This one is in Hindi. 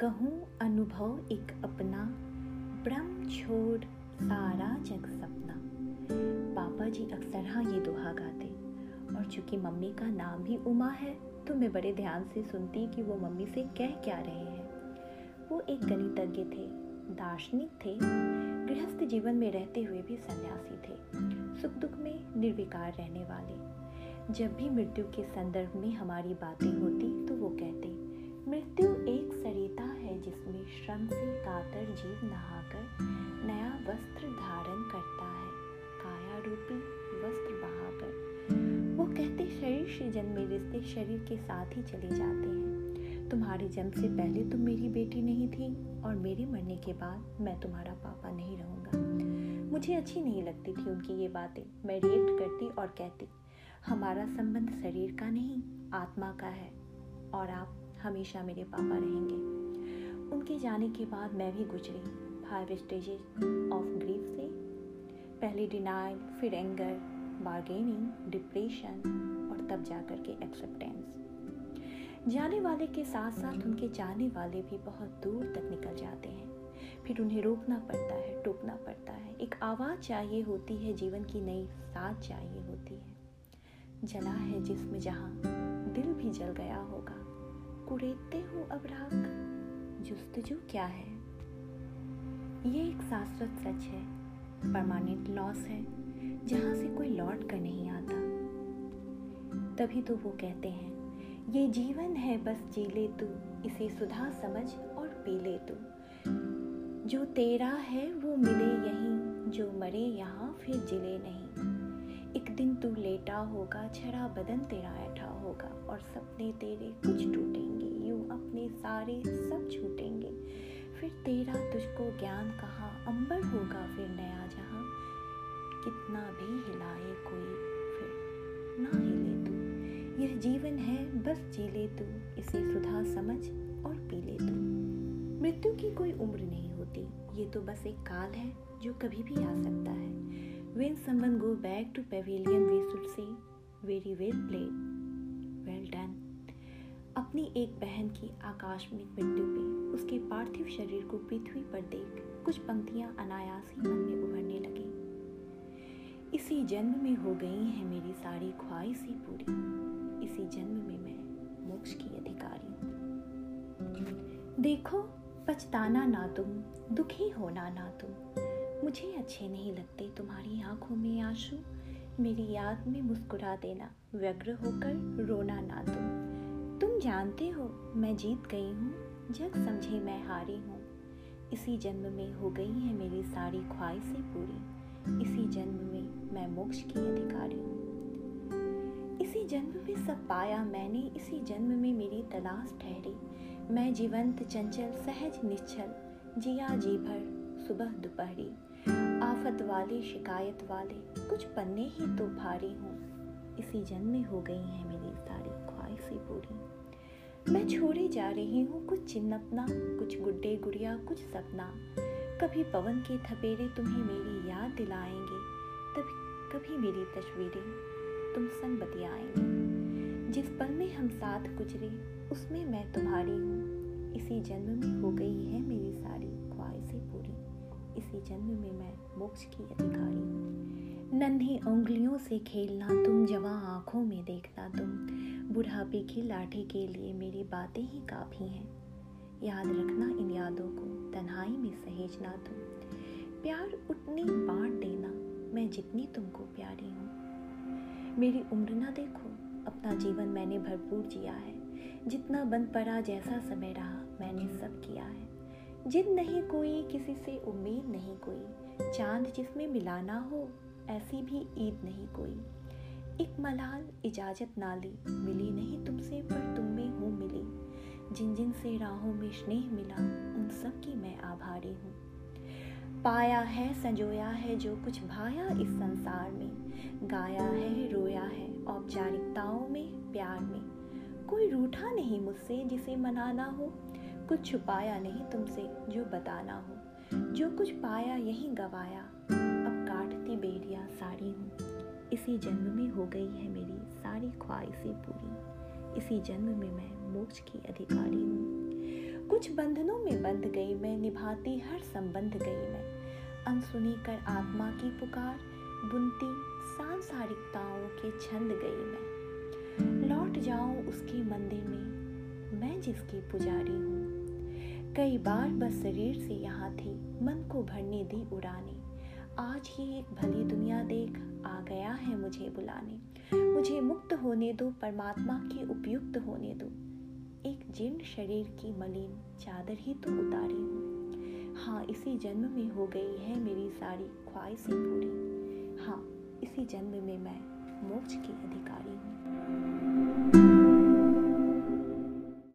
कहूँ अनुभव एक अपना ब्रह्म छोड़ सारा जग सपना। पापा जी अक्सर हाँ ये दोहा गाते, और चूँकि मम्मी का नाम भी उमा है तो मैं बड़े ध्यान से सुनती कि वो मम्मी से कह क्या रहे हैं। वो एक गणितज्ञ थे, दार्शनिक थे, गृहस्थ जीवन में रहते हुए भी सन्यासी थे, सुख दुख में निर्विकार रहने वाले। जब भी मृत्यु के संदर्भ में हमारी बातें होती तो वो कहते, मृत्यु एक है श्रम से कातर जीव नहाकर नया वस्त्र धारण करता है। काया रूपी वस्त्र बहाकर। वो कहते, शरीर से जन्मे रिश्ते शरीर के साथ ही चले जाते हैं। तुम्हारे जन्म से पहले तुम मेरी बेटी नहीं थी और मेरे मरने के बाद मैं तुम्हारा पापा नहीं रहूँगा। मुझे अच्छी नहीं लगती थी उनकी ये बातें। मैं रिएक्ट करती और कहती, हमारा संबंध शरीर का नहीं, आत्मा का है और आप हमेशा मेरे पापा रहेंगे। उनके जाने के बाद मैं भी गुजरी फाइव स्टेजेस ऑफ़ ग्रीफ से। पहले डिनाइल फिर एंगर बार्गेनिंग डिप्रेशन और तब जाकर के एक्सेप्टेंस जाने वाले के साथ साथ उनके जाने वाले भी बहुत दूर तक निकल जाते हैं। फिर उन्हें रोकना पड़ता है, टोकना पड़ता है। एक आवाज़ चाहिए होती है, जीवन की नई साथ चाहिए होती है। जला है जिसमें जहाँ दिल भी जल गया होगा। कुरेदते हो अब राख। जुस्तजू क्या है? ये एक शाश्वत सच है, परमानेंट लॉस है, जहाँ से कोई लौट कर नहीं आता। तभी तो वो कहते हैं, ये जीवन है, बस जी ले तू, इसे सुधा समझ और पी ले तू। जो तेरा है, वो मिले यहीं, जो मरे यहाँ, फिर ज़िले नहीं। एक दिन तू लेटा होगा, छड़ा बदन तेरा ऐठा होगा, और सपने तेरे कुछ टूटेंगे। अपने सारे सब छूटेंगे। फिर तेरा तुझको ज्ञान कहाँ? अंबर होगा फिर नया जहाँ। कितना भी हिलाए कोई फिर ना हिले तू। यह जीवन है बस जी ले तू। इसे सुधा समझ और पी ले तू। मृत्यु की कोई उम्र नहीं होती। ये तो बस एक काल है जो कभी भी आ सकता है। When someone go back to pavilion, we should say, very well played, well done. अपनी एक बहन की आकाशनिक मृत्यु पे, उसके पार्थिव शरीर को पृथ्वी पर देख कुछ पंक्तियाँ अनायास ही मन में उभरने लगी। इसी जन्म में हो गई है मेरी सारी ख्वाहिशें पूरी। इसी जन्म में मैं मोक्ष की अधिकारी हूँ। देखो, पछताना ना तुम, दुखी होना ना तुम। मुझे अच्छे नहीं लगते तुम्हारी आँखों में आँसू। मेरी याद में मुस्कुरा देना, व्यग्र होकर रोना ना तुम। जानते हो, मैं जीत गई हूँ। जग समझे मैं हारी हूँ। इसी जन्म में हो गई है मेरी सारी ख्वाहिशें पूरी। इसी जन्म में मैं मोक्ष की अधिकारी हूँ। इसी जन्म में सब पाया मैंने, इसी जन्म में मेरी तलाश ठहरी। मैं जीवंत, चंचल, सहज, निश्चल, जिया जी भर सुबह, दोपहरी। आफत वाले, शिकायत वाले, कुछ पन्ने ही तो भारी हूँ। इसी जन्म में हो गई है मेरी सारी ख्वाहिशें पूरी। मैं छोड़े जा रही हूँ कुछ चिन्ह अपना कुछ गुड्डे गुड़िया, कुछ सपना। कभी पवन के थपेरे तुम्हें मेरी याद दिलाएँगे, तभी, कभी मेरी तस्वीरें तुम संग बतियाएँगे। जिस पल में हम साथ गुजरे, उसमें मैं तुम्हारी हूँ। इसी जन्म में हो गई है मेरी सारी ख्वाहिशें पूरी। इसी जन्म में मैं मोक्ष की अधिकारी हूँ। नन्ही उंगलियों से खेलना तुम, जवा आँखों में देखना तुम। बुढ़ापे की लाठी के लिए मेरी बातें ही काफ़ी हैं। याद रखना इन यादों को, तन्हाई में सहेजना तुम प्यार उतनी बांट देना, मैं जितनी तुमको प्यारी हूँ। मेरी उम्र ना देखो, अपना जीवन मैंने भरपूर जिया है। जितना बन पड़ा जैसा समय रहा, मैंने सब किया है। जिद नहीं कोई, किसी से उम्मीद नहीं कोई। चाँद जिसमें मिलाना हो, ऐसी भी ईद नहीं कोई। एक मलाल इजाज़त ना ली। मिली नहीं तुमसे, पर तुम में हूँ मिली। जिन जिन से राहों में स्नेह मिला, उन सब की मैं आभारी हूँ। पाया है, संजोया है जो कुछ भाया इस संसार में। गाया है, रोया है औपचारिकताओं में, प्यार में। कोई रूठा नहीं मुझसे जिसे मनाना हो। कुछ छुपाया नहीं तुमसे जो बताना हो। जो कुछ पाया यही गवाया। अब काटती बेड़िया साड़ी हूँ। इसी जन्म में हो गई है मेरी सारी ख्वाहिशें पूरी। इसी जन्म में मैं मोक्ष की अधिकारी हूँ। कुछ बंधनों में बंध गई मैं, निभाती हर संबंध गई मैं। अनसुनी कर आत्मा की पुकार, बुनती सांसारिकताओं के छंद गई मैं। लौट जाऊँ उसके मंदिर में, मैं जिसकी पुजारी हूँ। कई बार बस शरीर से यहाँ थी, मन को भरने दी उड़ाने। आज ही एक भली दुनिया देख है मुझे बुलाने। मुझे मुक्त होने दो, परमात्मा के उपयुक्त होने दो। एक जीर्ण शरीर की मलिन चादर ही तो उतारी हूँ। हाँ इसी जन्म में हो गई है मेरी सारी ख्वाहिशें पूरी। हाँ इसी जन्म में मैं मोक्ष की अधिकारी हूँ।